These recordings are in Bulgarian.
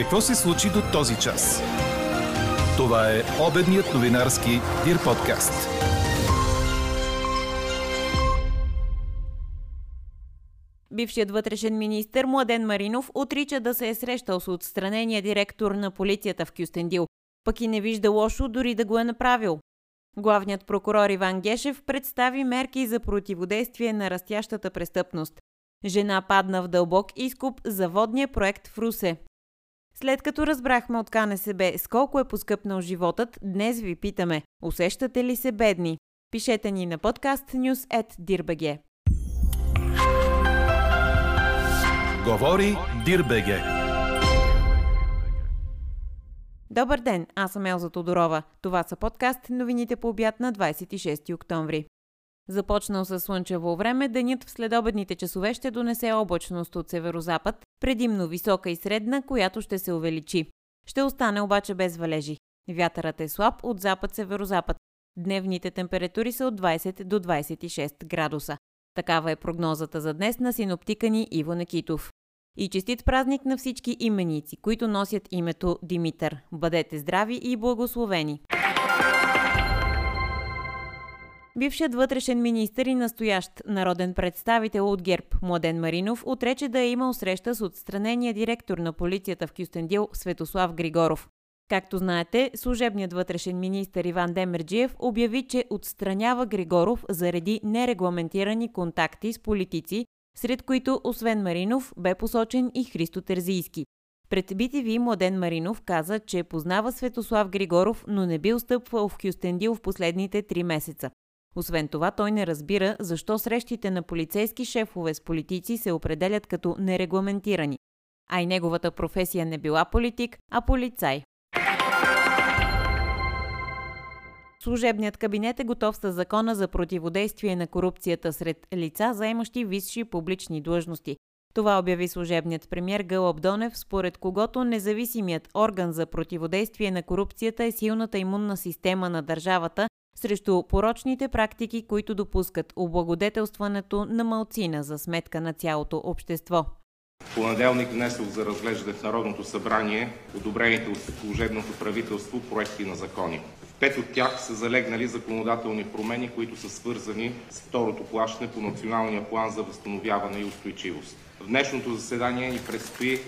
Какво се случи до този час? Това е обедният новинарски Дир подкаст. Бившият вътрешен министр Младен Маринов отрича да се е срещал с отстранения директор на полицията в Кюстендил, пък и не вижда лошо дори да го е направил. Главният прокурор Иван Гешев представи мерки за противодействие на растящата престъпност. Жена падна в дълбок изкуп за водния проект в Русе. След като разбрахме от КНСБ с колко е поскъпнал животът, днес ви питаме, усещате ли се бедни? Пишете ни на подкаст news Говори Дирбеге. Добър ден, аз съм Елза Тодорова. Това са подкаст новините по обяд на 26 октомври. Започнал с слънчево време, денят в следобедните часове ще донесе облачност от северозапад, предимно висока и средна, която ще се увеличи. Ще остане обаче без валежи. Вятърът е слаб от запад-северозапад. Дневните температури са от 20 до 26 градуса. Такава е прогнозата за днес на синоптика ни Иво Некитов. И честит празник на всички именици, които носят името Димитър. Бъдете здрави и благословени! Бившият вътрешен министр и настоящ народен представител от ГЕРБ Младен Маринов отрече да е имал среща с отстранения директор на полицията в Кюстендил Светослав Григоров. Както знаете, служебният вътрешен министр Иван Демерджиев обяви, че отстранява Григоров заради нерегламентирани контакти с политици, сред които освен Маринов бе посочен и Христо Терзийски. Пред BTV Младен Маринов каза, че познава Светослав Григоров, но не бил стъпвал в Кюстендил в последните три месеца. Освен това, той не разбира защо срещите на полицейски шефове с политици се определят като нерегламентирани. А и неговата професия не била политик, а полицай. Служебният кабинет е готов с закона за противодействие на корупцията сред лица, заемащи висши публични длъжности. Това обяви служебният премьер Гълъб Донев, според когото независимият орган за противодействие на корупцията е силната имунна система на държавата срещу порочните практики, които допускат облагодетелстването на малцина за сметка на цялото общество. Понеделник внесох за разглеждане в Народното събрание одобрените от служебното правителство проекти на закони. В пет от тях са залегнали законодателни промени, които са свързани с второто плащане по Националния план за възстановяване и устойчивост. В днешното заседание ни предстои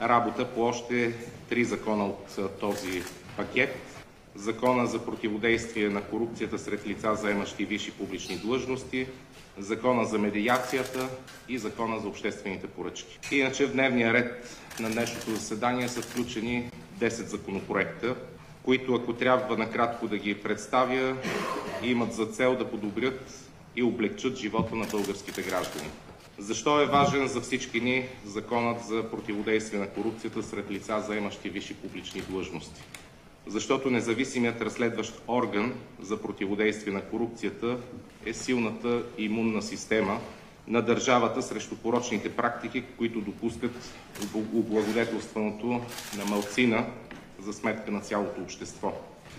работа по още три закона от този пакет. Закона за противодействие на корупцията сред лица, заемащи висши публични длъжности, Закона за медиацията и Закона за обществените поръчки. Иначе в дневния ред на днешното заседание са включени 10 законопроекта, които, ако трябва накратко да ги представя, имат за цел да подобрят и облегчат живота на българските граждани. Защо е важен за всички ни Законът за противодействие на корупцията сред лица, заемащи висши публични длъжности? Защото независимият разследващ орган за противодействие на корупцията е силната имунна система на държавата срещу порочните практики, които допускат облагодетелстването на малцина за сметка на цялото общество.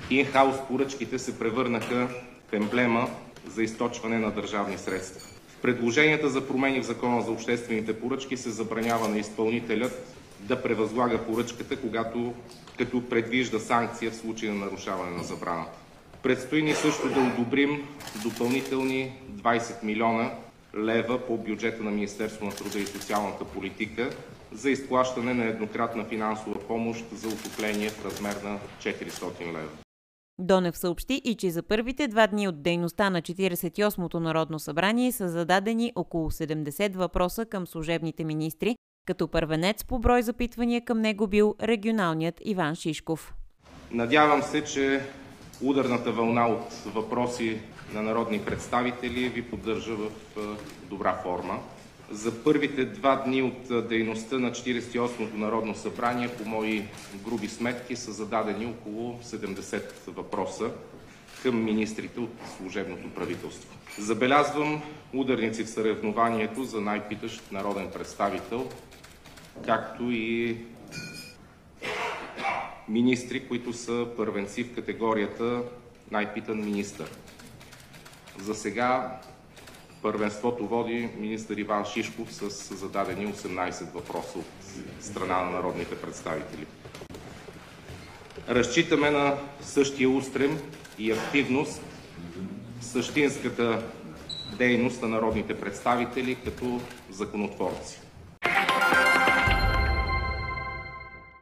Инхаус поръчките се превърнаха в емблема за източване на държавни средства. В предложенията за промени в Закона за обществените поръчки се забранява на изпълнителят да превъзлага поръчката, когато, като предвижда санкция в случай на нарушаване на забраната. Предстои ни също да одобрим допълнителни 20 милиона лева по бюджета на Министерство на труда и социалната политика за изплащане на еднократна финансова помощ за отопление в размер на 400 лева. Донев съобщи и че за първите два дни от дейността на 48-то Народно събрание са зададени около 70 въпроса към служебните министри, като първенец по брой запитвания към него бил регионалният Иван Шишков. Надявам се, че ударната вълна от въпроси на народни представители ви поддържа в добра форма. За първите два дни от дейността на 48-то Народно събрание по мои груби сметки са зададени около 70 въпроса към министрите от служебното правителство. Забелязвам ударници в съревнованието за най-питащ народен представител както и министри, които са първенци в категорията най-питан министър. За сега Първенството води министър Иван Шишков с зададени 18 въпроса от страна на народните представители. Разчитаме на същия устрем и активност същинската дейност на народните представители като законотворци.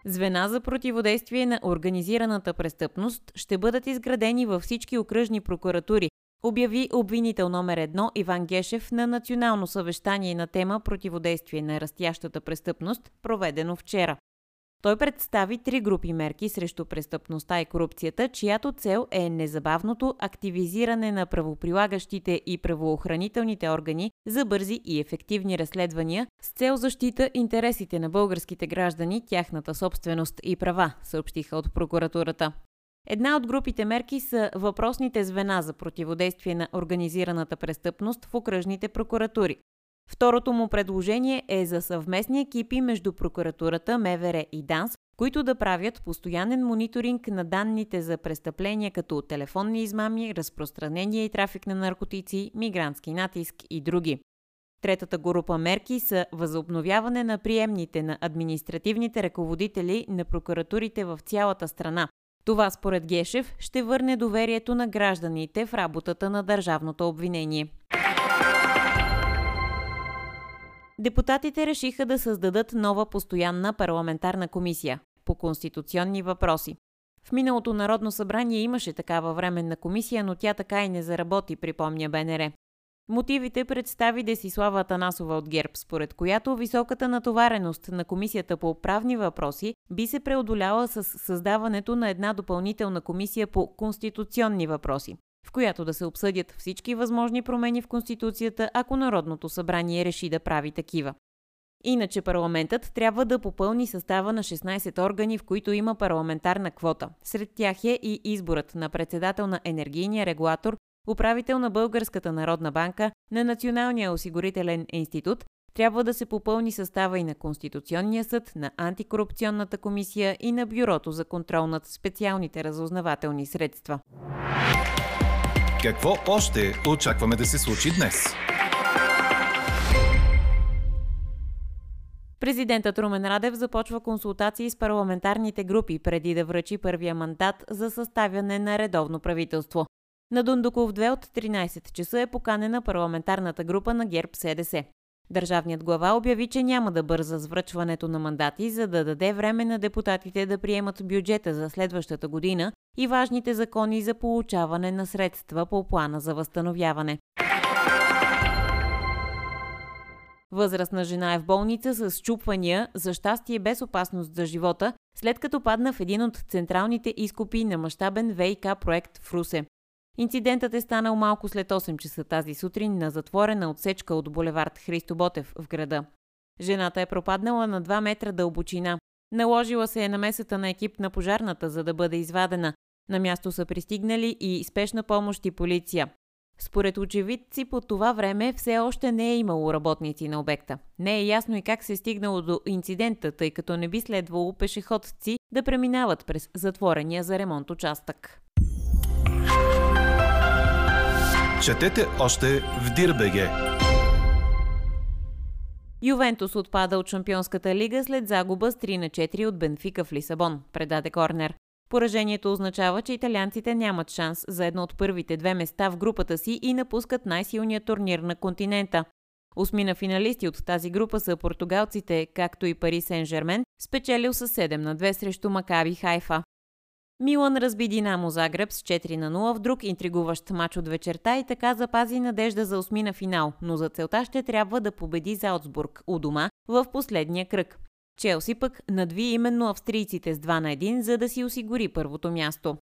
Звена за противодействие на организираната престъпност ще бъдат изградени във всички окръжни прокуратури, обяви обвинител номер едно Иван Гешев на национално съвещание на тема противодействие на растящата престъпност, проведено вчера. Той представи три групи мерки срещу престъпността и корупцията, чиято цел е незабавното активизиране на правоприлагащите и правоохранителните органи за бързи и ефективни разследвания с цел защита интересите на българските граждани, тяхната собственост и права, съобщиха от прокуратурата. Една от групите мерки са въпросните звена за противодействие на организираната престъпност в окръжните прокуратури. Второто му предложение е за съвместни екипи между прокуратурата, МВР и ДАНС, които да правят постоянен мониторинг на данните за престъпления като телефонни измами, разпространение и трафик на наркотици, мигрантски натиск и други. Третата група мерки са възобновяване на приемните на административните ръководители на прокуратурите в цялата страна. Това според Гешев ще върне доверието на гражданите в работата на държавното обвинение. Депутатите решиха да създадат нова постоянна парламентарна комисия по конституционни въпроси. В миналото Народно събрание имаше такава временна комисия, но тя така и не заработи, припомня БНР. Мотивите представи Десислава Атанасова от ГЕРБ, според която високата натовареност на Комисията по правни въпроси би се преодоляла с създаването на една допълнителна комисия по конституционни въпроси в която да се обсъдят всички възможни промени в Конституцията, ако Народното събрание реши да прави такива. Иначе парламентът трябва да попълни състава на 16 органи, в които има парламентарна квота. Сред тях е и изборът на председател на енергийния регулатор, управител на Българската народна банка, на Националния осигурителен институт, трябва да се попълни състава и на Конституционния съд, на Антикорупционната комисия и на Бюрото за контрол над специалните разузнавателни средства. Какво още очакваме да се случи днес? Президентът Румен Радев започва консултации с парламентарните групи преди да връчи първия мандат за съставяне на редовно правителство. На Дундуков 2 от 13 часа е поканена парламентарната група на ГЕРБ СДС. Държавният глава обяви, че няма да бърза с връчването на мандати, за да даде време на депутатите да приемат бюджета за следващата година и важните закони за получаване на средства по плана за възстановяване. Възрастна жена е в болница с чупвания, за щастие без опасност за живота, след като падна в един от централните изкопи на мащабен ВИК проект в Русе. Инцидентът е станал малко след 8 часа тази сутрин на затворена отсечка от булевард Христо Ботев в града. Жената е пропаднала на 2 метра дълбочина. Наложила се е намесата на екип на пожарната, за да бъде извадена. На място са пристигнали и спешна помощ и полиция. Според очевидци по това време все още не е имало работници на обекта. Не е ясно и как се е стигнало до инцидента, тъй като не би следвало пешеходци да преминават през затворения за ремонт участък. Четете още в Дирбеге. Ювентус отпада от Шампионската лига след загуба с 3 на 4 от Бенфика в Лисабон, предаде Корнер. Поражението означава, че италианците нямат шанс за едно от първите две места в групата си и напускат най-силния турнир на континента. Осмина финалисти от тази група са португалците, както и Пари Сен-Жермен, спечелил с 7 на 2 срещу Макаби Хайфа. Милан разби Динамо Загреб с 4 на 0 в друг интригуващ матч от вечерта и така запази надежда за осмина финал, но за целта ще трябва да победи Заутсбург у дома в последния кръг. Челси пък надви именно австрийците с 2 на 1, за да си осигури първото място.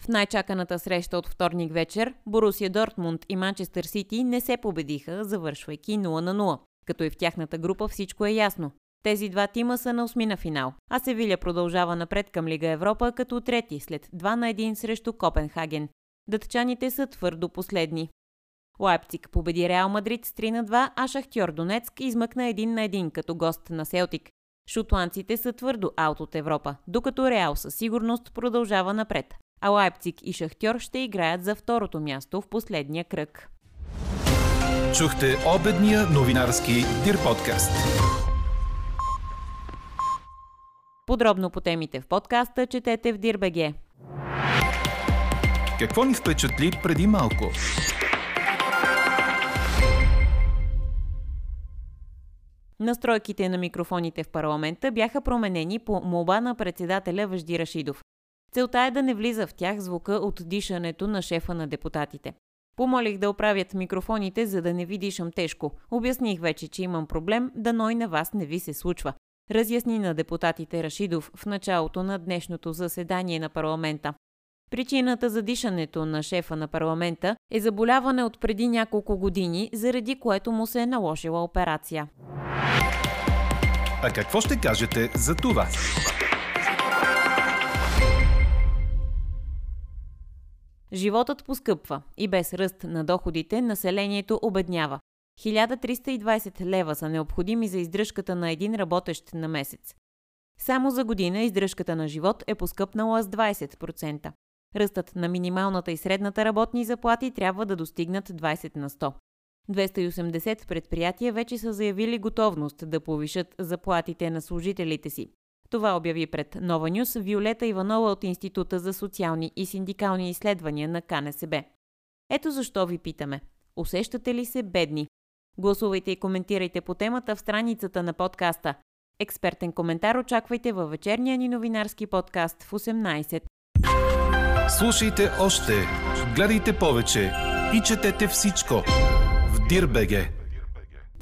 В най-чаканата среща от вторник вечер, Борусия Дортмунд и Манчестър Сити не се победиха, завършвайки 0 на 0. Като и в тяхната група всичко е ясно. Тези два тима са на осмина финал, а Севиля продължава напред към Лига Европа като трети след 2 на 1 срещу Копенхаген. Дътчаните са твърдо последни. Лайпциг победи Реал Мадрид с 3 на 2, а Шахтьор Донецк измъкна 1 на 1 като гост на Селтик. Шотландците са твърдо аут от Европа, докато Реал със сигурност продължава напред, а Лайпциг и Шахтьор ще играят за второто място в последния кръг. Чухте обедния новинарски Дир подкаст. Подробно по темите в подкаста четете в Дирбеге. Какво ни впечатли преди малко? Настройките на микрофоните в парламента бяха променени по молба на председателя Въжди Рашидов. Целта е да не влиза в тях звука от дишането на шефа на депутатите. Помолих да оправят микрофоните, за да не ви дишам тежко. Обясних вече, че имам проблем, да и на вас не ви се случва. Разясни на депутатите Рашидов в началото на днешното заседание на парламента. Причината за дишането на шефа на парламента е заболяване от преди няколко години, заради което му се е наложила операция. А какво ще кажете за това? Животът поскъпва и без ръст на доходите населението обеднява. 1320 лева са необходими за издръжката на един работещ на месец. Само за година издръжката на живот е поскъпнала с 20%. Ръстът на минималната и средната работни заплати трябва да достигнат 20 на 100. 280 предприятия вече са заявили готовност да повишат заплатите на служителите си. Това обяви пред Нова Нюс Виолета Иванова от Института за социални и синдикални изследвания на КНСБ. Ето защо ви питаме. Усещате ли се бедни? Гласувайте и коментирайте по темата в страницата на подкаста. Експертен коментар очаквайте във вечерния ни новинарски подкаст в 18. Слушайте още, гледайте повече и четете всичко в Дирбеге.